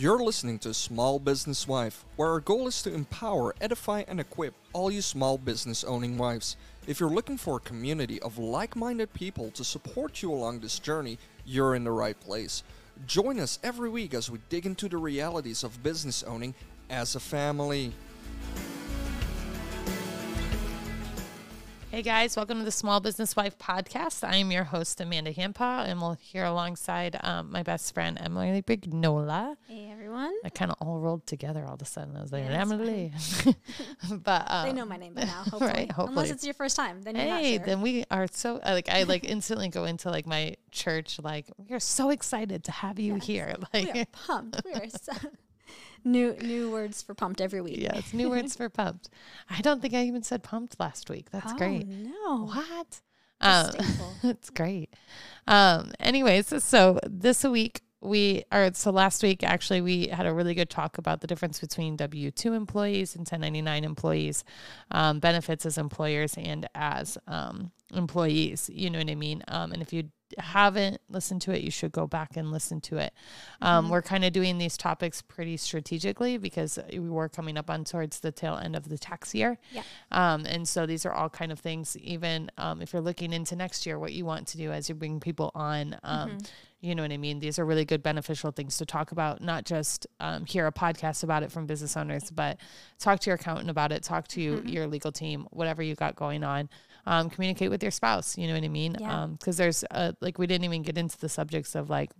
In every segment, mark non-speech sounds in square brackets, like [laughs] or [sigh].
You're listening to Small Business Wife, where our goal is to empower, edify, and equip all you small business owning wives. If you're looking for a community of like minded people to support you along this journey, you're in the right place. Join us every week as we dig into the realities of business owning as a family. Hey guys, welcome to the Small Business Wife podcast. I am your host, Amanda Hampaw, and we'll here alongside um, my best friend, Emily Brignola. Hey everyone. I kind of all rolled together all of a sudden. I was like, Yeah, Emily. [laughs] but um, they know my name by now, hopefully. [laughs] right, hopefully. Unless it's your first time, then you're not Hey, sure. then we are so uh, like I like instantly go into like my church like we are so excited to have you Yes. here. [laughs] we are Like pumped. We are so new new words for pumped every week. yeah, it's new words for pumped. I don't think I even said pumped last week. That's oh, great. No. What? Um, [laughs] it's great. Um, anyways, so this week we are so last week actually we had a really good talk about the difference between W two employees and 1099 employees, um, benefits as employers and as um, employees. You know what I mean? Um, and if you haven't listened to it, you should go back and listen to it. Um, Mhm. We're kind of doing these topics pretty strategically because we were coming up on towards the tail end of the tax year. Yeah. Um, and so these are all kind of things, even um, if you're looking into next year, what you want to do as you bring people on. Um, Mhm. You know what I mean? These are really good, beneficial things to talk about, not just um, hear a podcast about it from business owners, but talk to your accountant about it, talk to Mhm. your legal team, whatever you got going on. Um, communicate with your spouse. You know what I mean? Yeah. Because there's uh, like, we didn't even get into the subjects of like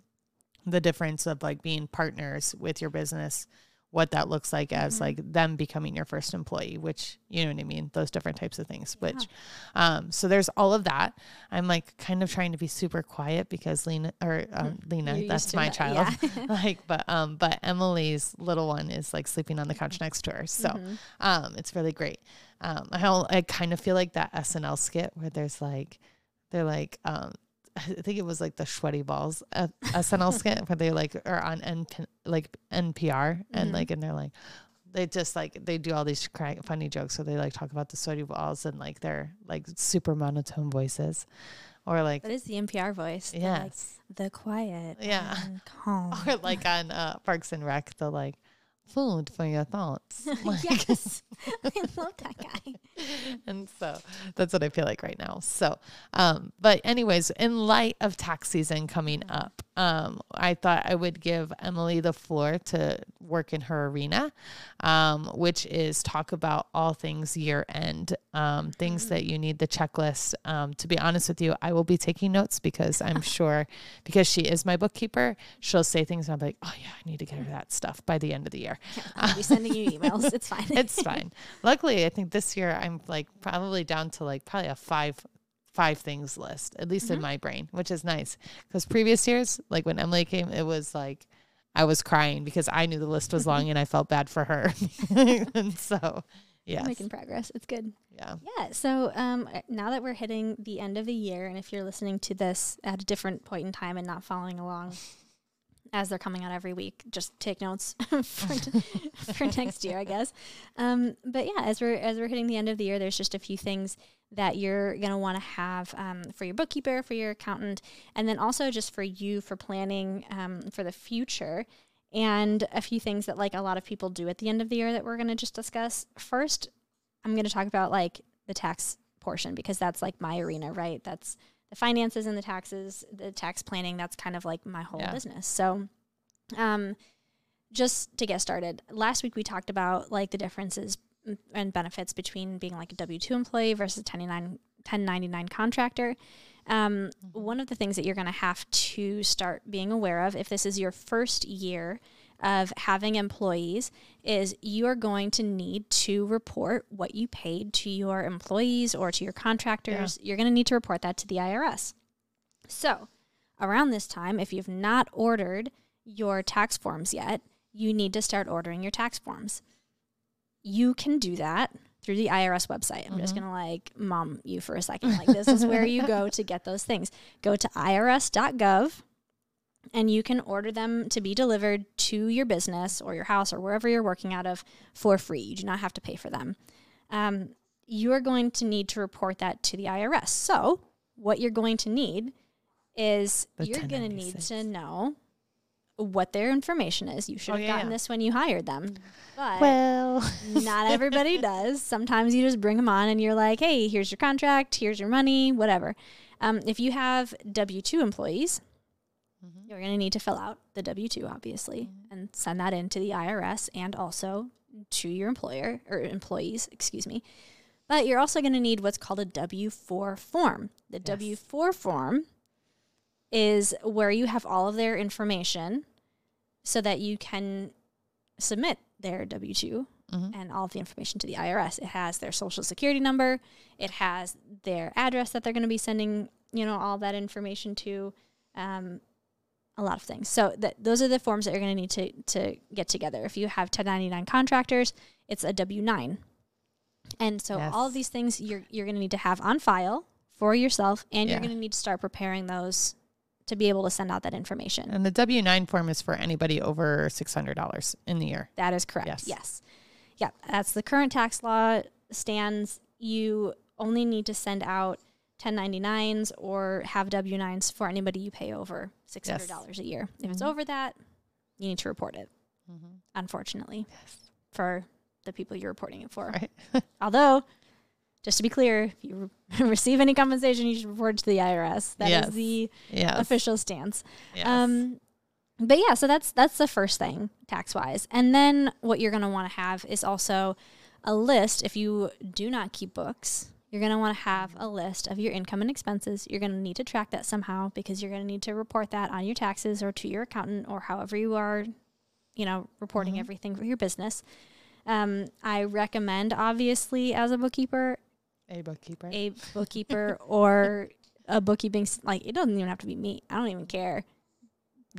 the difference of like being partners with your business what that looks like as Mhm. like them becoming your first employee which you know what i mean those different types of things Yeah. which um so there's all of that i'm like kind of trying to be super quiet because lena or um, lena You're that's my that, child yeah. [laughs] [laughs] like but um but emily's little one is like sleeping on the couch next to her so Mhm. um it's really great um i i kind of feel like that snl skit where there's like they're like um I think it was like the sweaty balls uh, SNL skit where they like are on N like NPR and Mhm. like and they're like they just like they do all these funny jokes so they like talk about the sweaty balls and like their like super monotone voices or like That is the NPR voice. the, yes Like, the quiet. Yeah. calm. [laughs] or like on uh, Parks and Rec the like food for your thoughts [laughs] [laughs] Like- yes. [laughs] I love that guy. and so that's what I feel like right now. So, um, but anyways, in light of tax season coming up, um, I thought I would give Emily the floor to work in her arena, um, which is talk about all things year end, um, things that you need the checklist. Um, to be honest with you, I will be taking notes because I'm [laughs] sure because she is my bookkeeper, she'll say things and I'm like, oh yeah, I need to get her that stuff by the end of the year Yeah, I'll be sending you emails. It's [laughs] fine. it's fine. Luckily, I think this year I'm like probably down to like probably a five five things list, at least in Mhm. my brain, which is nice. Because previous years, like when Emily came, it was like I was crying because I knew the list was long [laughs] and I felt bad for her. and [laughs] so, yeah, Making progress. It's good. yeah, Yeah. So um, uh, now that we're hitting the end of the year, and if you're listening to this at a different point in time and not following along as they're coming out every week, just take notes [laughs] for, t- [laughs] for next year, I guess. Um, but yeah, as we're as we're hitting the end of the year, there's just a few things that you're gonna want to have um, for your bookkeeper, for your accountant, and then also just for you for planning um, for the future. And a few things that like a lot of people do at the end of the year that we're gonna just discuss. First, I'm going to talk about like the tax portion because that's like my arena, right? That's the finances and the taxes, the tax planning. That's kind of like my whole Yeah. business. So, um, just to get started, last week we talked about like the differences and benefits between being like a W 2 employee versus 1099, 1099 contractor. Um, one of the things that you're going to have to start being aware of if this is your first year of having employees is you are going to need to report what you paid to your employees or to your contractors. You're going to need to report that to the IRS. So, around this time, if you've not ordered your tax forms yet, you need to start ordering your tax forms. You can do that through the IRS website. I'm just Mhm. going to like mom you for a second. Like, this is where you go to get those things. Go to irs.gov and you can order them to be delivered to your business or your house or wherever you're working out of for free. You do not have to pay for them. Um, you are going to need to report that to the IRS. So, what you're going to need is The you're going to need to know what their information is. You should Oh, have yeah, gotten yeah. this when you hired them. But Well, [laughs] not everybody [laughs] does. Sometimes you just bring them on and you're like, hey, here's your contract, here's your money, whatever. Um, if you have W 2 employees, Mm-hmm. you're going to need to fill out the W 2, obviously, and send that in to the IRS and also to your employer or employees, excuse me. But you're also going to need what's called a W 4 form. The W 4 form is where you have all of their information so that you can submit their W 2 Mhm. and all of the information to the IRS. It has their social security number, it has their address that they're going to be sending, you know, all that information to, um, a lot of things. So that those are the forms that you're going to need to to get together. If you have 1099 contractors, it's a W nine, and so all of these things you're you're going to need to have on file for yourself, and you're going to need to start preparing those to be able to send out that information. and the W nine form is for anybody over six hundred dollars in the year. That is correct. Yes. Yes. Yeah, that's the current tax law stands. You only need to send out 1099s or have W9s for anybody you pay over $600 a year. If it's Mhm. over that, you need to report it, Mm-hmm. unfortunately, for the people you're reporting it for. Right. [laughs] Although, just to be clear, if you re- [laughs] receive any compensation, you should report it to the IRS. That is Yes. the Yeah. official stance. Yes. Um, but yeah, so that's that's the first thing tax wise, and then what you're gonna want to have is also a list. If you do not keep books, you're gonna want to have a list of your income and expenses. You're gonna need to track that somehow because you're gonna need to report that on your taxes or to your accountant or however you are, you know, reporting Mhm. everything for your business. Um, I recommend, obviously, as a bookkeeper, a bookkeeper. a [laughs] bookkeeper or a bookkeeping like it doesn't even have to be me. I don't even care.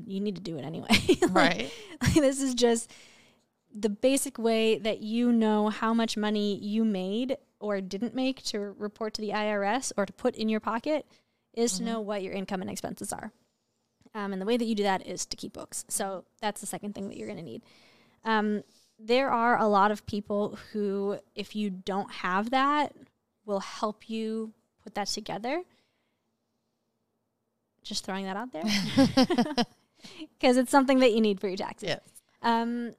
You need to do it anyway. [laughs] Like, right. like, this is just the basic way that you know how much money you made or didn't make to report to the IRS or to put in your pocket is Mhm. to know what your income and expenses are. Um, and the way that you do that is to keep books. So that's the second thing that you're going to need. Um, there are a lot of people who, if you don't have that, will help you put that together. Just throwing that out there [laughs] [laughs] because it's something that you need for your taxes. yes. Um,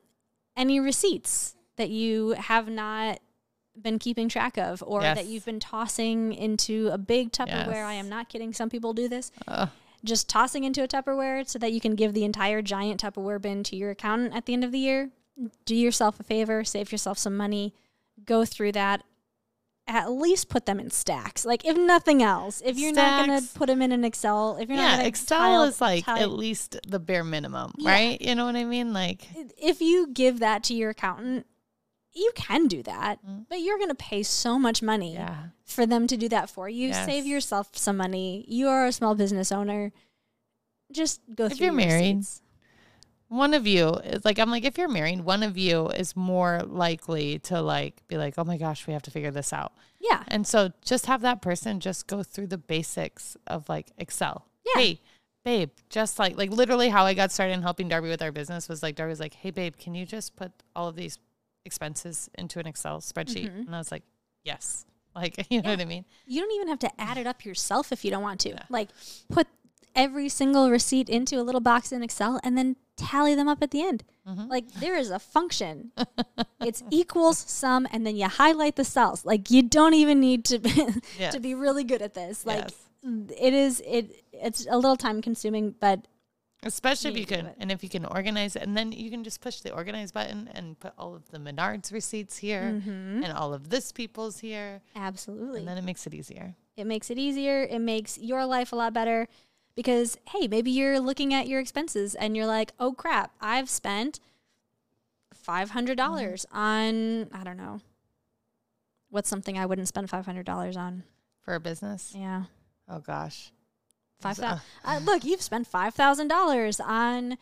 any receipts that you have not been keeping track of or that you've been tossing into a big Tupperware. I am not kidding. Some people do this. Uh, Just tossing into a Tupperware so that you can give the entire giant Tupperware bin to your accountant at the end of the year. Do yourself a favor, save yourself some money, go through that. At least put them in stacks. Like if nothing else, if you're not gonna put them in an Excel, if you're not yeah. gonna Excel tile- is like tile- at least the bare minimum, Yeah. right? You know what I mean? Like, if you give that to your accountant, you can do that, Mm. but you're going to pay so much money yeah. for them to do that for you. Yes. Save yourself some money. You are a small business owner. Just go If through you're your married, receipts. One of you is like, I'm like, if you're married, one of you is more likely to like be like, oh my gosh, we have to figure this out. Yeah. And so just have that person just go through the basics of like Excel. Yeah. Hey, babe, just like like literally how I got started in helping Darby with our business was like Darby was like, Hey babe, can you just put all of these expenses into an Excel spreadsheet? Mhm. And I was like, Yes. Like [laughs] you know what I mean? You don't even have to add it up yourself if you don't want to. Yeah. Like put every single receipt into a little box in Excel and then tally them up at the end. Mhm. Like there is a function. [laughs] it's equals sum and then you highlight the cells. Like you don't even need to Yes. [laughs] to be really good at this. Like Yes. it is it it's a little time consuming, but Especially if You you need to do can, and if you can organize it, and then you can just push the organize button and put all of the Menards receipts here Mhm. and all of this people's here, absolutely. and then it makes it easier. it makes it easier. It makes your life a lot better because hey, maybe you're looking at your expenses and you're like, "Oh crap, I've spent $500 on I don't know. What's something I wouldn't spend $500 on?" For a business, Yeah. oh gosh, Five There's, uh. Uh, look, you've spent five thousand dollars on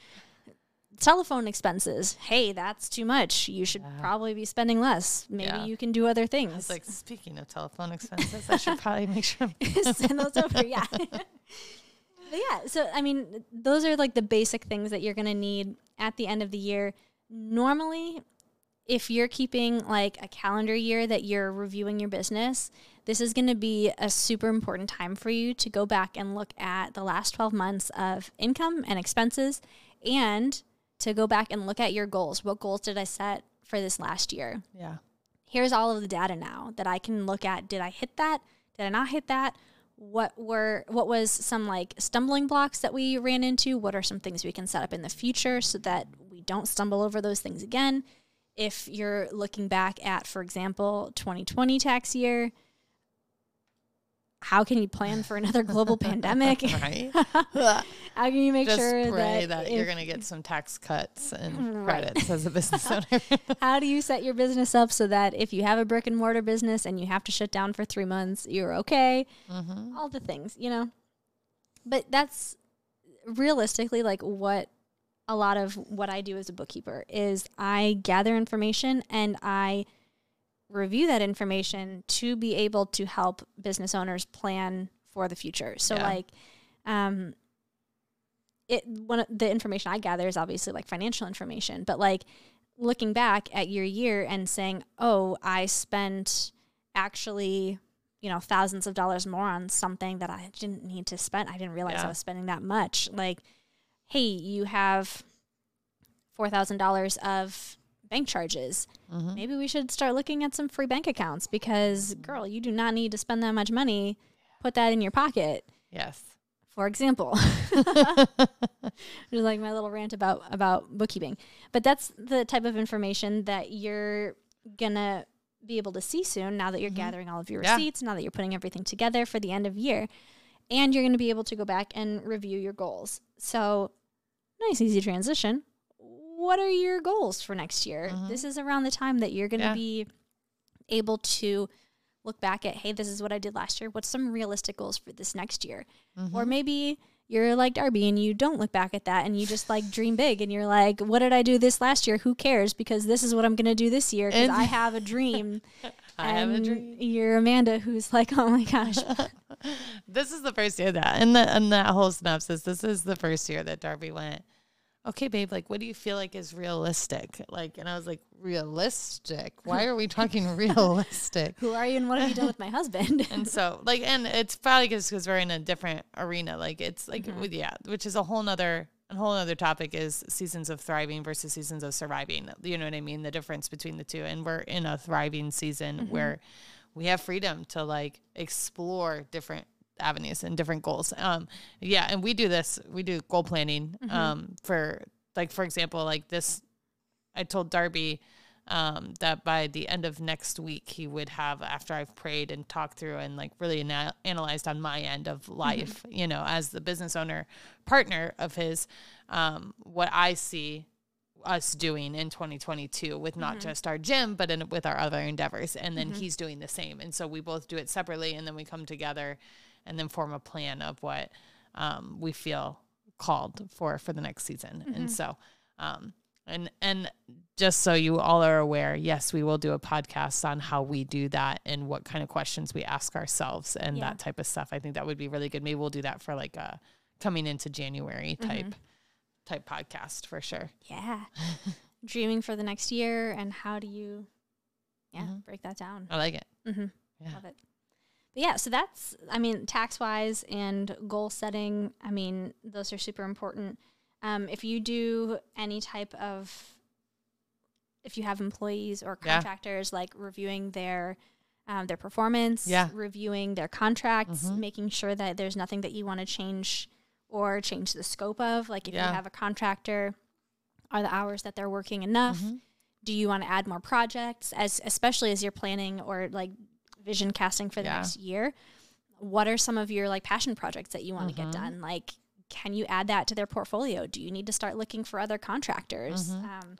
telephone expenses. Hey, that's too much. You should Yeah. probably be spending less. Maybe Yeah. you can do other things. like, speaking of telephone expenses, I should probably make sure. [laughs] Send those over. Yeah. [laughs] [laughs] yeah. So I mean, those are like the basic things that you're gonna need at the end of the year. Normally, if you're keeping like a calendar year that you're reviewing your business, this is going to be a super important time for you to go back and look at the last 12 months of income and expenses and to go back and look at your goals. What goals did I set for this last year? Yeah. Here's all of the data now that I can look at. Did I hit that? Did I not hit that? What were what was some like stumbling blocks that we ran into? What are some things we can set up in the future so that we don't stumble over those things again? If you're looking back at, for example, 2020 tax year, how can you plan for another global [laughs] pandemic? Right. [laughs] How can you make Just sure pray that, that, you're going to get some tax cuts and [laughs] Right. credits as a business owner. how do you set your business up so that if you have a brick and mortar business and you have to shut down for three months, you're okay? mm-hmm. All the things, you know. But that's realistically like what a lot of what I do as a bookkeeper is I gather information and I review that information to be able to help business owners plan for the future. So Yeah. like um it one of the information I gather is obviously like financial information, but like looking back at your year and saying, "Oh, I spent actually, you know, thousands of dollars more on something that I didn't need to spend. I didn't realize Yeah. I was spending that much." Like, "Hey, you have $4,000 of bank charges. Mm-hmm. Maybe we should start looking at some free bank accounts because girl, you do not need to spend that much money. Put that in your pocket." Yes. for example. [laughs] Just like my little rant about about bookkeeping. But that's the type of information that you're gonna be able to see soon now that you're Mhm. gathering all of your Yeah. receipts, now that you're putting everything together for the end of year. And you're gonna be able to go back and review your goals. So nice easy transition. What are your goals for next year? Mhm. This is around the time that you're gonna Yeah. be able to look back at, hey, this is what I did last year. What's some realistic goals for this next year? Or Mhm. maybe you're like Darby and you don't look back at that and you just like dream big and you're like, what did I do this last year? Who cares? Because this is what I'm going to do this year because I have a dream. [laughs] I have a And dream. You're Amanda who's like, oh my gosh. [laughs] this is the first year that, and that, and that whole synopsis. This is the first year that Darby went. Okay, babe. Like, what do you feel like is realistic? Like, and I was like, realistic. [laughs] Why are we talking realistic? Who are you and what have you done with my husband? [laughs] and so like and it's probably because we're in a different arena like it's like Mhm. yeah which is a whole nother a whole other topic is seasons of thriving versus seasons of surviving you know what i mean the difference between the two and we're in a thriving season Mhm. where we have freedom to like explore different avenues and different goals um yeah and we do this we do goal planning Mhm. um for like for example like this i told darby um, that by the end of next week he would have after I've prayed and talked through and like really ana- analyzed on my end of life, you know, as the business owner partner of his, um, what I see us doing in 2022 with not Mhm. just our gym but in, with our other endeavors and then Mhm. he's doing the same and so we both do it separately and then we come together and then form a plan of what um, we feel called for for the next season Mhm. and so um, and and just so you all are aware, yes, we will do a podcast on how we do that and what kind of questions we ask ourselves and Yeah. that type of stuff. I think that would be really good. Maybe we'll do that for like a coming into January type Mhm. type podcast for sure. yeah. Dreaming for the next year and how do you, yeah, Mhm. break that down? I like it. Mm-hmm. Yeah. Love it. Yeah, so that's, I mean, tax wise and goal setting, I mean, those are super important. Um, if you do any type of, if you have employees or Yeah. contractors, like reviewing their, um, their performance, Yeah. reviewing their contracts, Mhm. making sure that there's nothing that you want to change or change the scope of. Like if Yeah. you have a contractor, are the hours that they're working enough? Mhm. do you want to add more projects as especially as you're planning or like vision casting for the Yeah. next year what are some of your like passion projects that you want to get done like can you add that to their portfolio do you need to start looking for other contractors Mhm. um,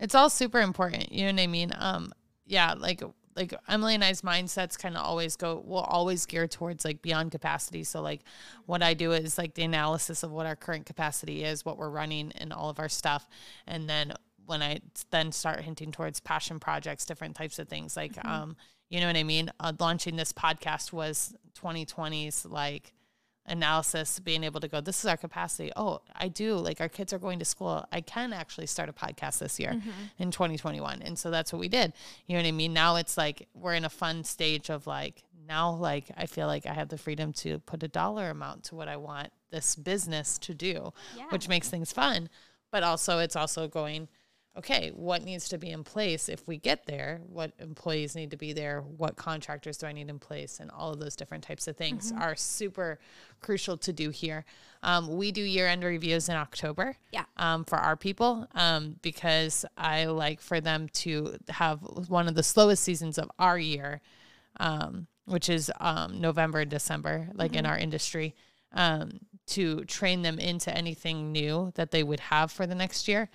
It's all super important. You know what I mean? Um, yeah, like like Emily and I's mindsets kind of always go will always gear towards like beyond capacity. So like what I do is like the analysis of what our current capacity is, what we're running and all of our stuff. And then when I then start hinting towards passion projects, different types of things like um, you know what I mean? Uh, launching this podcast was 2020's like analysis being able to go this is our capacity. Oh i do. Like our kids are going to school. I can actually start a podcast this year in 2021 and so that's what we did. You know what i mean? Now it's like we're in a fun stage of like now like I feel like I have the freedom to put a dollar amount to what I want this business to do, Yeah. which makes things fun. But also it's also going, okay, what needs to be in place if we get there? What employees need to be there? What contractors do I need in place? And all of those different types of things Mm-hmm. are super crucial to do here. Um, we do year end reviews in October Yeah. um, for our people um, because I like for them to have one of the slowest seasons of our year, um, which is um, November and December, like in our industry, um, to train them into anything new that they would have for the next year.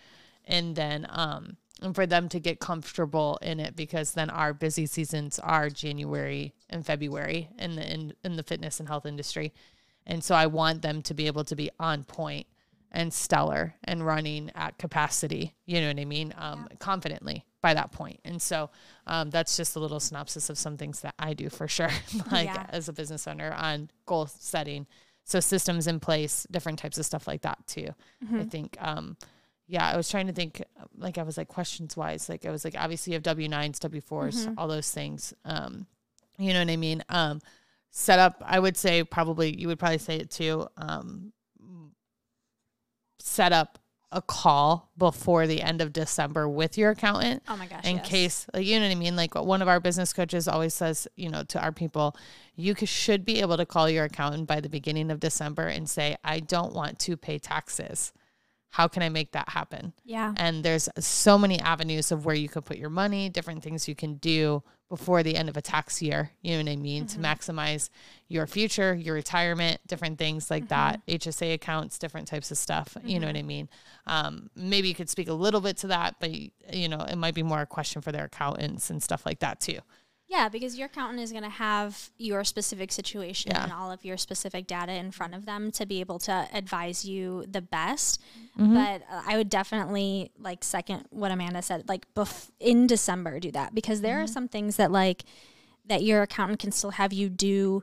And then, um, and for them to get comfortable in it because then our busy seasons are January and February in the in, in the fitness and health industry. And so I want them to be able to be on point and stellar and running at capacity, you know what I mean? Um, confidently by that point. And so um, that's just a little synopsis of some things that I do for sure, [laughs] like Yeah. as a business owner on goal setting. So systems in place, different types of stuff like that too. I think, um, yeah, I was trying to think, like I was like questions wise, like I was like, obviously you have W nines, W 4s all those things. Um, you know what I mean? Um, set up, I would say probably, you would probably say it too. Um, set up a call before the end of December with your accountant Oh my gosh. in yes. case like you know what I mean like one of our business coaches always says you know to our people you c- should be able to call your accountant by the beginning of December and say I don't want to pay taxes how can I make that happen? Yeah. and there's so many avenues of where you could put your money different things you can do before the end of a tax year you know what i mean to mm-hmm. maximize your future your retirement different things like mm-hmm. that hsa accounts different types of stuff you know mm-hmm. what i mean? Um, maybe you could speak a little bit to that but you know it might be more a question for their accountants and stuff like that too Yeah, because your accountant is going to have your specific situation Yeah. and all of your specific data in front of them to be able to advise you the best. Mm-hmm. But uh, I would definitely like second what Amanda said, like bef- in December do that because there are Mm-hmm. some things that like that your accountant can still have you do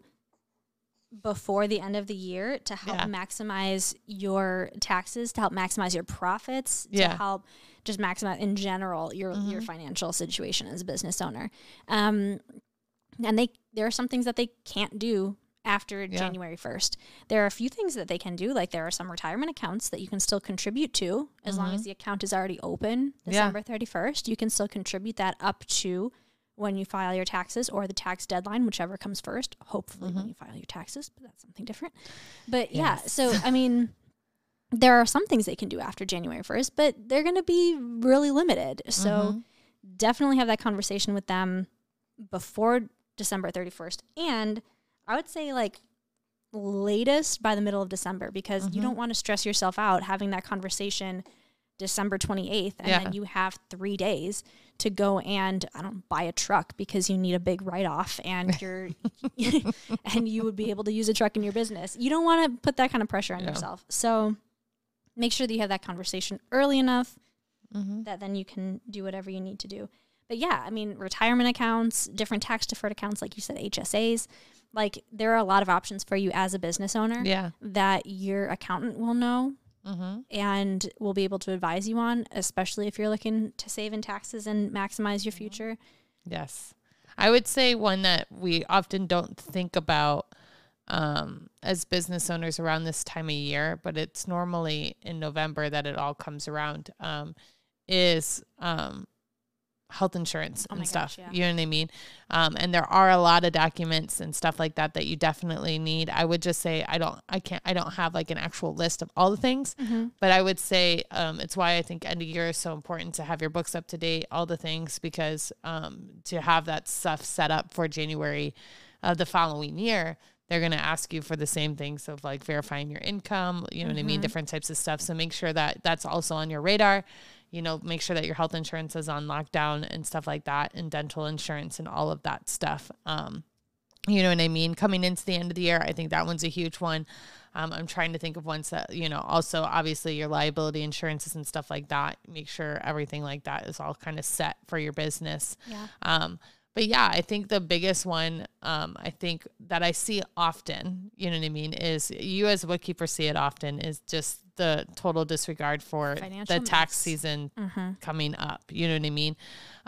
before the end of the year to help Yeah. maximize your taxes, to help maximize your profits, to Yeah. help just maximize in general your your financial situation as a business owner. Um, and they there are some things that they can't do after Yeah. January 1st. There are a few things that they can do like there are some retirement accounts that you can still contribute to as long as the account is already open Mm-hmm. Yeah. December 31st. You can still contribute that up to when you file your taxes or the tax deadline, whichever comes first. Hopefully, when you file your taxes, but that's something different. But yeah, Mm-hmm. So I mean, there are some things they can do after January 1st, but they're going to be really limited. So Mm-hmm. definitely have that conversation with them before December 31st. And I would say, like, latest by the middle of December because Mm-hmm. you don't want to stress yourself out having that conversation December 28th and Yeah. then you have 3 days to go and I don't buy a truck because you need a big write off and [laughs] you're [laughs] and you would be able to use a truck in your business. You don't want to put that kind of pressure on Yeah. yourself. So make sure that you have that conversation early enough mm-hmm. that then you can do whatever you need to do. But yeah, I mean, retirement accounts, different tax deferred accounts, like you said, HSAs, like there are a lot of options for you as a business owner yeah that your accountant will know mm-hmm. and will be able to advise you on, especially if you're looking to save in taxes and maximize your future. Yes. I would say one that we often don't think about um, as business owners around this time of year, but it's normally in November that it all comes around, um, is um, health insurance Oh and gosh, stuff. yeah. You know what I mean? Um, and there are a lot of documents and stuff like that that you definitely need. I would just say I don't, I can't, I don't have like an actual list of all the things, but I would say um, it's why I think end of year is so important to have your books up to date, all the things, because um, to have that stuff set up for January of the following year, they're going to ask you for the same things of like verifying your income, you know what I mean, different types of stuff. So make sure that that's also on your radar. You know, make sure that your health insurance is on lockdown and stuff like that, and dental insurance and all of that stuff. Um, you know what I mean? Coming into the end of the year, I think that one's a huge one. Um, I'm trying to think of ones that, you know, also obviously your liability insurances and stuff like that. Make sure everything like that is all kind of set for your business. Yeah. Um, but yeah, I think the biggest one, um, I think that I see often, you know what I mean, is you as a bookkeeper see it often is just the total disregard for Financial the tax season Mm-hmm. coming up. You know what I mean?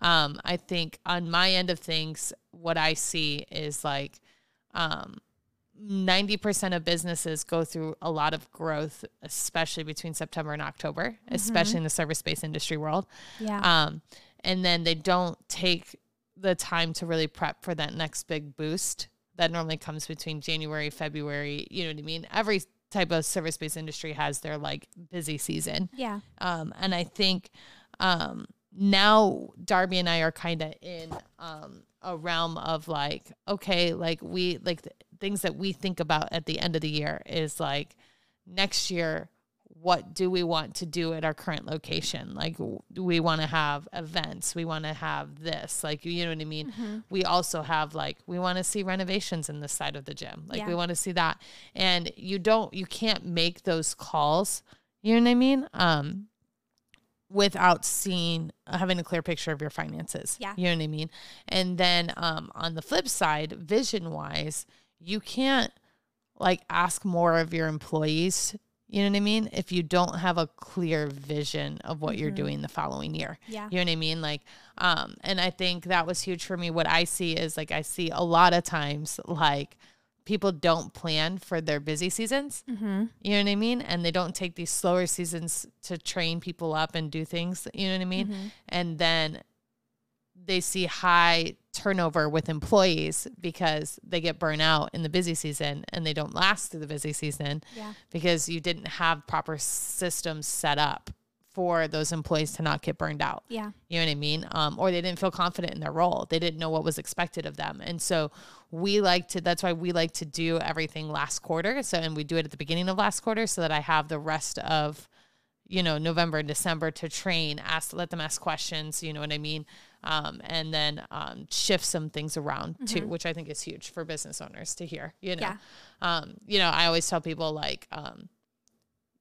Um, I think on my end of things, what I see is like um, 90% of businesses go through a lot of growth, especially between September and October, especially in the service based industry world. Yeah. Um, and then they don't take the time to really prep for that next big boost that normally comes between January, February. You know what I mean? Every type of service based industry has their like busy season. yeah. Um, and I think um, now Darby and I are kind of in um, a realm of like, okay, like we like th- things that we think about at the end of the year is like next year, what do we want to do at our current location? Like, we want to have events? We want to have this, like, you know what I mean? Mm-hmm. We also have like, we want to see renovations in this side of the gym. Like, we want to see that. And you don't, you can't make those calls. You know what I mean? Um, without seeing having a clear picture of your finances. Yeah. You know what I mean? And then um on the flip side, vision wise, you can't like ask more of your employees, you know what I mean? If you don't have a clear vision of what you're Mhm. doing the following year. Yeah. You know what I mean? Like, um, and I think that was huge for me. What I see is like I see a lot of times like people don't plan for their busy seasons. Mm-hmm. You know what I mean? And they don't take these slower seasons to train people up and do things. You know what I mean? Mm-hmm. And then they see high turnover with employees because they get burnt out in the busy season and they don't last through the busy season Yeah. because you didn't have proper systems set up for those employees to not get burned out. Yeah. You know what I mean? Um, or they didn't feel confident in their role. They didn't know what was expected of them. And so we like to, that's why we like to do everything last quarter. So, and we do it at the beginning of last quarter so that I have the rest of, you know, November and December to train, ask, let them ask questions. You know what I mean? Um, and then um, shift some things around too, which I think is huge for business owners to hear. You know, Yeah. um, you know, I always tell people like, um,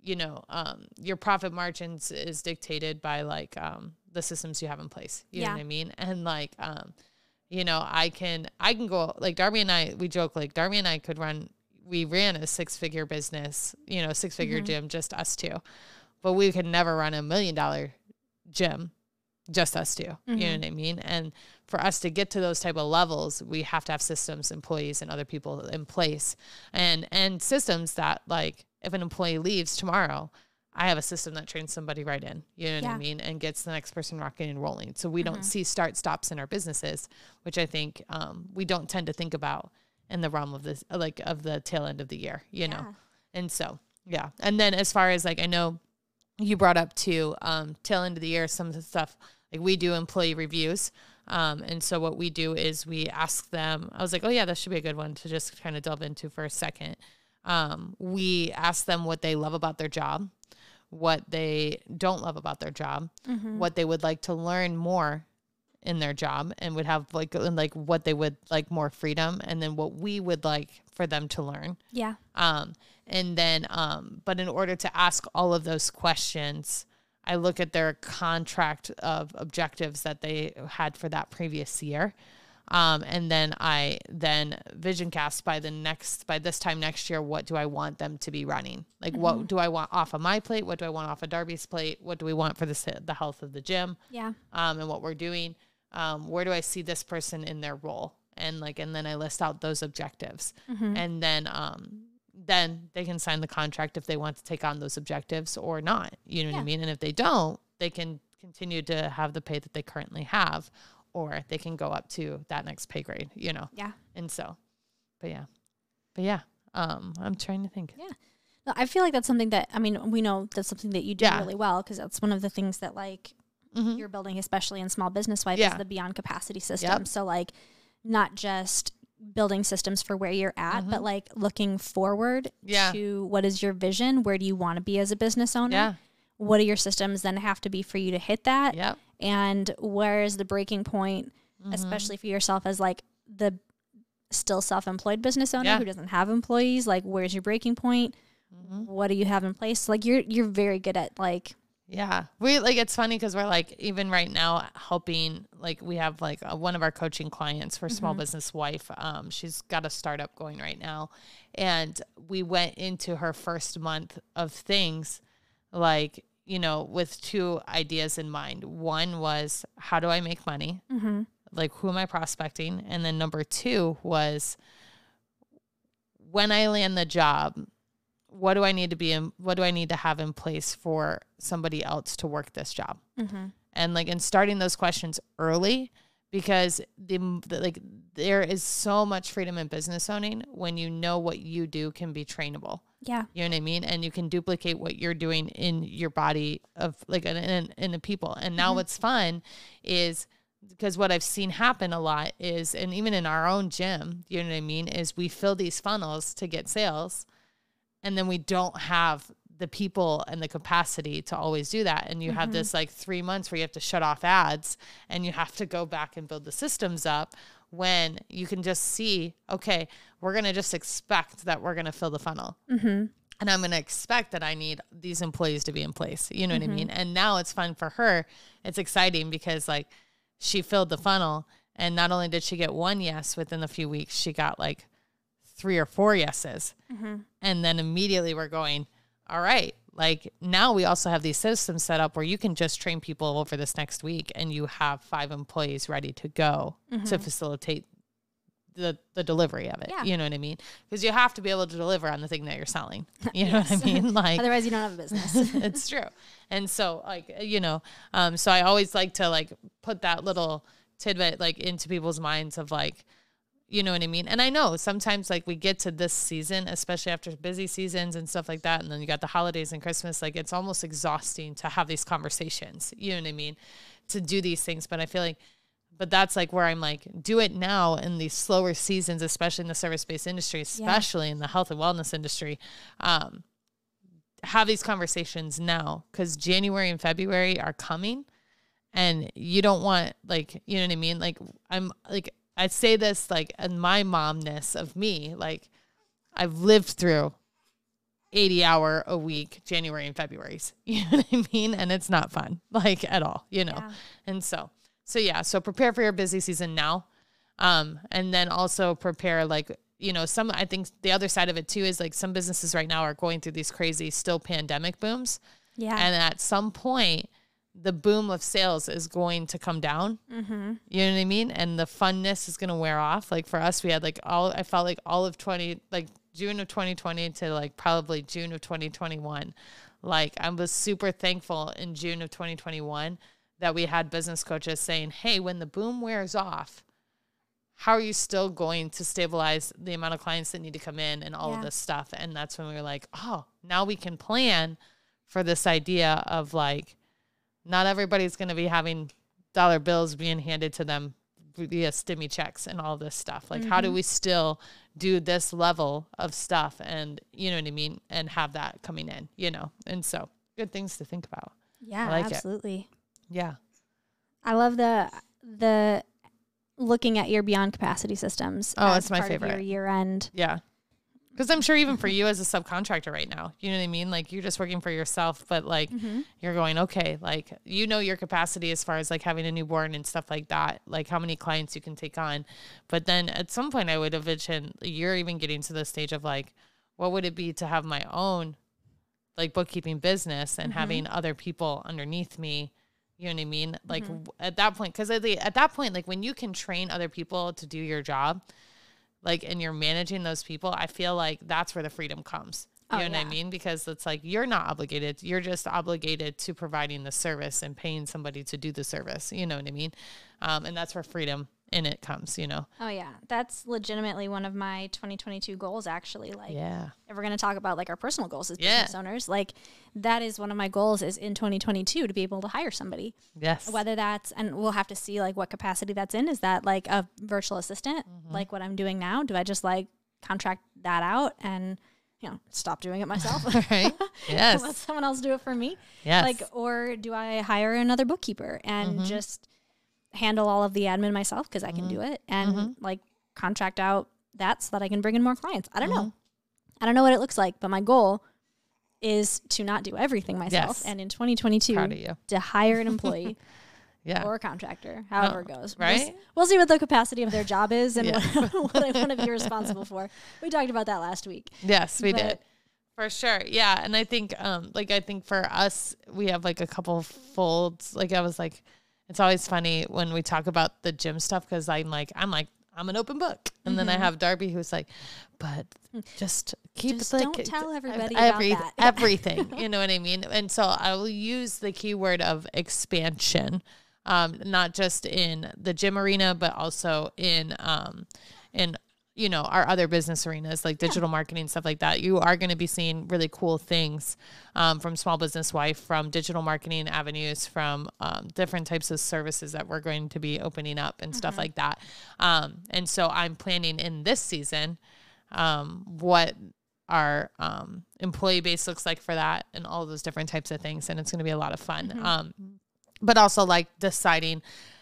you know, um, your profit margins is dictated by like um, the systems you have in place. You know what I mean? And like, um, you know, I can I can go like Darby and I we joke like Darby and I could run we ran a six figure business, you know, six figure gym, just us two. But we could never run a million dollar gym, just us 2 You know what I mean? And for us to get to those type of levels, we have to have systems, employees, and other people in place, and and systems that like if an employee leaves tomorrow, I have a system that trains somebody right in. You know what I mean? And gets the next person rocking and rolling. So we don't see start stops in our businesses, which I think um, we don't tend to think about in the realm of this, like of the tail end of the year. You know. And so, yeah. And then as far as like, I know you brought up to um, tail end of the year, some of the stuff like we do employee reviews. Um, and so what we do is we ask them, I was like, oh yeah, that should be a good one to just kind of delve into for a second. Um, we ask them what they love about their job, what they don't love about their job, Mm-hmm. what they would like to learn more in their job and would have like, and like what they would like more freedom and then what we would like for them to learn. Yeah. Um, and then, um, but in order to ask all of those questions, I look at their contract of objectives that they had for that previous year. Um, and then I then vision cast by the next by this time next year, what do I want them to be running? Like what do I want off of my plate? What do I want off of Darby's plate? What do we want for the the health of the gym? Yeah. um, and what we're doing. Um, where do I see this person in their role? And like, and then I list out those objectives, and then um, then they can sign the contract if they want to take on those objectives or not. You know what I mean? And if they don't, they can continue to have the pay that they currently have, or they can go up to that next pay grade. You know, Yeah. and so, but yeah, but yeah, um, I'm trying to think. Yeah. No, I feel like that's something that I mean we know that's something that you do Yeah. really well because that's one of the things that like Mhm. you're building, especially in small business life, Yeah. is the beyond capacity system. Yep. So like not just building systems for where you're at, but like looking forward Mm-hmm. Yeah. to what is your vision? Where do you want to be as a business owner? Yeah. What are your systems then have to be for you to hit that? Yep. And where is the breaking point, Mm-hmm. especially for yourself as like the still self-employed business owner Yeah. who doesn't have employees? Like, where's your breaking point? Mm-hmm. What do you have in place? Like, you're you're very good at like Yeah. We like it's funny because we're like even right now helping like we have like uh one of our coaching clients for small business wife. Um she's got a startup going right now and we went into her first month of things like you know with two ideas in mind. One was how do I make money? mm-hmm. Like who am I prospecting? And then number 2 was when I land the job, what do I need to be in? What do I need to have in place for somebody else to work this job? Mm-hmm. And like, in starting those questions early because the, the like there is so much freedom in business owning when you know what you do can be trainable. Yeah. You know what I mean? And you can duplicate what you're doing in your body of like in, in, in the people. And now what's fun is because what I've seen happen a lot is, and even in our own gym, you know what I mean, is we fill these funnels to get sales and then we don't have the people and the capacity to always do that. And you have this like three months where you have to shut off ads and you have to go back and build the systems up when you can just see, okay, we're going to just expect that we're going to fill the funnel. Mm-hmm. And I'm going to expect that I need these employees to be in place. You know what I Mm-hmm. mean? And now it's fun for her. It's exciting because like she filled the funnel and not only did she get one yes within a few weeks, she got like three or four yeses. Mm-hmm. And then immediately we're going, all right, like now we also have these systems set up where you can just train people over this next week and you have five employees ready to go to facilitate the, the delivery of it. Yeah. You know what I mean? Because you have to be able to deliver on the thing that you're selling. [laughs] You know what I mean? [laughs] Like Otherwise, you don't have a business. [laughs] it's true. And so like, you know, um, so I always like to like put that little tidbit like into people's minds of like, you know what I mean? And I know sometimes like we get to this season, especially after busy seasons and stuff like that. And then you got the holidays and Christmas, like it's almost exhausting to have these conversations. You know what I mean? To do these things. But I feel like, but that's like where I'm like, do it now in these slower seasons, especially in the service based industry, especially in the health and wellness industry. Um, have these conversations now because January and February are coming and you don't want like you know what I mean like I'm like I say this like in my momness of me like I've lived through 80 hour a week January and February's [laughs] you know what I mean and it's not fun like at all you know Yeah. and so so yeah so prepare for your busy season now um and then also prepare like you know some I think the other side of it too is like some businesses right now are going through these crazy still pandemic booms yeah. and at some point the boom of sales is going to come down. Mm-hmm. you know what i mean? And the funness is going to wear off. Like for us we had like all i felt like all of 20 like june of 2020 to like probably june of 2021 like i was super thankful in june of 2021 that we had business coaches saying hey when the boom wears off how are you still going to stabilize the amount of clients that need to come in and all of this stuff? And that's when we were like oh now we can plan for this idea of like not everybody's going to be having dollar bills being handed to them via stimmy checks and all this stuff. Like, how do mm-hmm. we still do this level of stuff and, you know what I mean? And have that coming in, you know? And so, good things to think about. Yeah, like it. absolutely. Yeah. I love the the looking at your beyond capacity systems. Oh, it's my of Your favorite. year end. Yeah. Because I'm sure even for you as a subcontractor right now, you know what I mean? Like you're just working for yourself, but like Mm-hmm. you're going, okay, like you know your capacity as far as like having a newborn and stuff like that, like how many clients you can take on. But then at some point, I would envision you're even getting to the stage of like, what would it be to have my own like bookkeeping business and Mhm. having other people underneath me? You know what I mean? Like Mhm. at that point, because at, at that point, like when you can train other people to do your job, like and you're managing those people, I feel like that's where the freedom comes. You Oh, know what I mean? Because it's like you're not obligated. You're just obligated to providing the service and paying somebody to do the service. You know what I mean? Um, and that's where freedom in it comes, you know? Oh yeah, that's legitimately one of my 2022 goals. Actually, like yeah. if we're gonna talk about like our personal goals as Yeah. business owners, like that is one of my goals is in 2022 to be able to hire somebody. Yes. Whether that's and we'll have to see like what capacity that's in. Is that like a virtual assistant, Mm-hmm. like what I'm doing now? Do I just like contract that out and you know stop doing it myself? [laughs] right? [laughs] Yes. Let someone else do it for me. yes. Like, or do I hire another bookkeeper and Mhm. just handle all of the admin myself because I can do it and Mhm. like contract out that so that I can bring in more clients? I don't know. Mhm. I don't know what it looks like, but my goal is to not do everything myself Yes. and in 2022 Proud of you. to hire an [laughs] employee Yeah. or a contractor, however it goes. We'll, right? we'll see what the capacity of their job is and Yeah. what, [laughs] what I want to be [laughs] responsible for. We talked about that last week. Yes, we But- did. For sure. Yeah. And I think um like I think for us we have like a couple folds. Like I was like it's always funny when we talk about the gym stuff because I'm like I'm like I'm an open book. And then I have Darby who's like, but just keep Mm-hmm. Just like don't tell ev- everybody about every- that. [laughs] everything. you know what I mean? And so I will use the keyword of expansion, um, not just in the gym arena, but also in um, in you know our other business arenas like digital marketing stuff like that you are going to be seeing really cool things um, from small business wife from digital marketing avenues from um, different types of services that we're going to be opening up and stuff like that. Um, and so i'm planning in this season um, what our um, employee base looks like for that and all those different types of things and it's going to be a lot of fun. Um, but also like deciding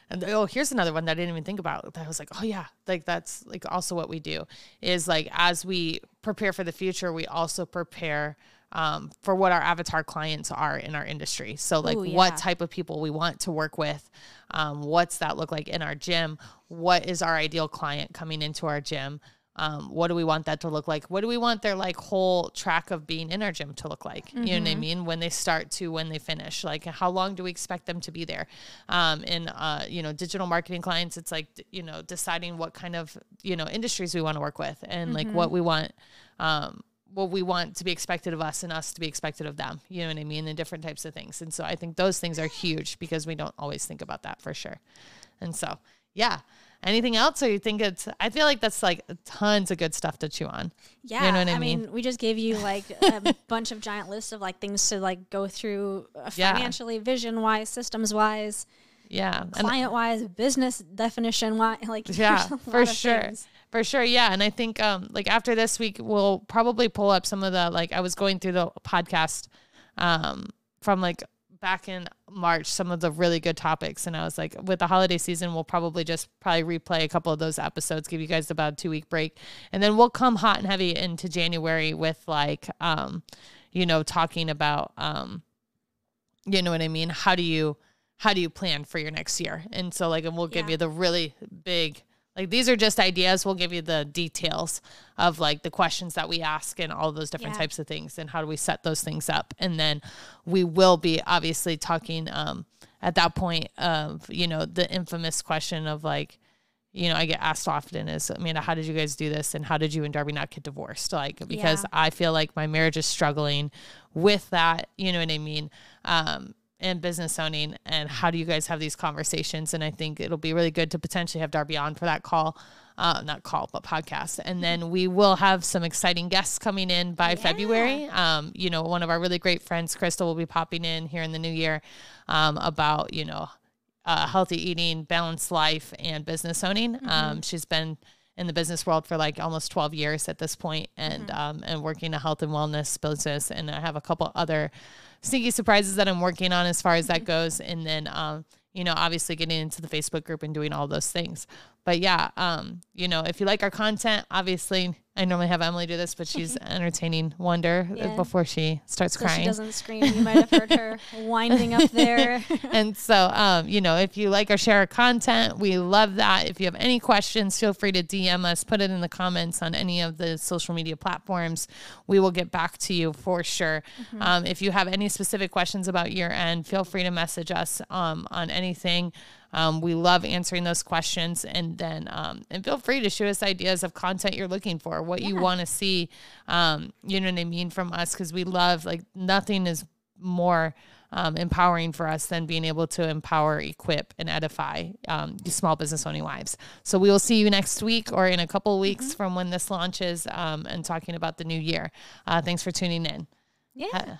and oh here's another one that i didn't even think about that i was like oh yeah like that's like also what we do is like as we prepare for the future we also prepare um, for what our avatar clients are in our industry. So like Ooh, what type of people we want to work with um, what's that look like in our gym what is our ideal client coming into our gym um, what do we want that to look like? What do we want their like whole track of being in our gym to look like? You know what i mean? When they start to when they finish like how long do we expect them to be there? Um, in uh, you know digital marketing clients it's like you know deciding what kind of you know industries we want to work with and like what we want um, what we want to be expected of us and us to be expected of them. You know what i mean? And different types of things. And so i think those things are huge because we don't always think about that for sure. And so yeah anything else or you think it's i feel like that's like tons of good stuff to chew on Yeah, You know what I I, mean? mean? we just gave you like [laughs] a bunch of giant lists of like things to like go through uh, Yeah. financially, vision wise, systems wise, yeah and client wise, business definition wise. [laughs] Like yeah for sure things. for sure yeah and i think um like after this week we'll probably pull up some of the like i was going through the podcast um from like back in march some of the really good topics. And i was like with the holiday season we'll probably just probably replay a couple of those episodes give you guys about a two week break. And then we'll come hot and heavy into january with like um you know talking about um you know what i mean? How do you how do you plan for your next year? And so like and we'll give Yeah. you the really big like these are just ideas we'll give you the details of like the questions that we ask and all those different Yeah. types of things and how do we set those things up and then we will be obviously talking um at that point of you know the infamous question of like you know, I get asked often is, Amanda, how did you guys do this? And how did you and Darby not get divorced? Like, because Yeah. I feel like my marriage is struggling with that, you know what I mean? Um, and business owning and how do you guys have these conversations? And I think it'll be really good to potentially have Darby on for that call. Uh, not call, but podcast. And then we will have some exciting guests coming in by February. Um, you know, one of our really great friends, Crystal, will be popping in here in the new year um, about, you know, uh, healthy eating, balanced life, and business owning. Um, she's been in the business world for like almost 12 years at this point and um, and working a health and wellness business. And I have a couple other sneaky surprises that I'm working on as far as that goes. And then, um, you know, obviously getting into the Facebook group and doing all those things. But yeah, um, you know, if you like our content, obviously, I normally have Emily do this, but she's entertaining Wonder Yeah. before she starts So crying she doesn't scream. You might have heard her [laughs] winding up there. [laughs] and so, um, you know, if you like or share our content, we love that. If you have any questions, feel free to DM us, put it in the comments on any of the social media platforms. We will get back to you for sure. Um, if you have any specific questions about year end, feel free to message us um, on anything. Um, we love answering those questions, and then um, and feel free to show us ideas of content you're looking for, what you want to see. Um, you know what I mean from us because we love like nothing is more um, empowering for us than being able to empower, equip, and edify um, small business owning wives. So we will see you next week or in a couple of weeks from when this launches um, and talking about the new year. Uh, thanks for tuning in. Yeah. Uh,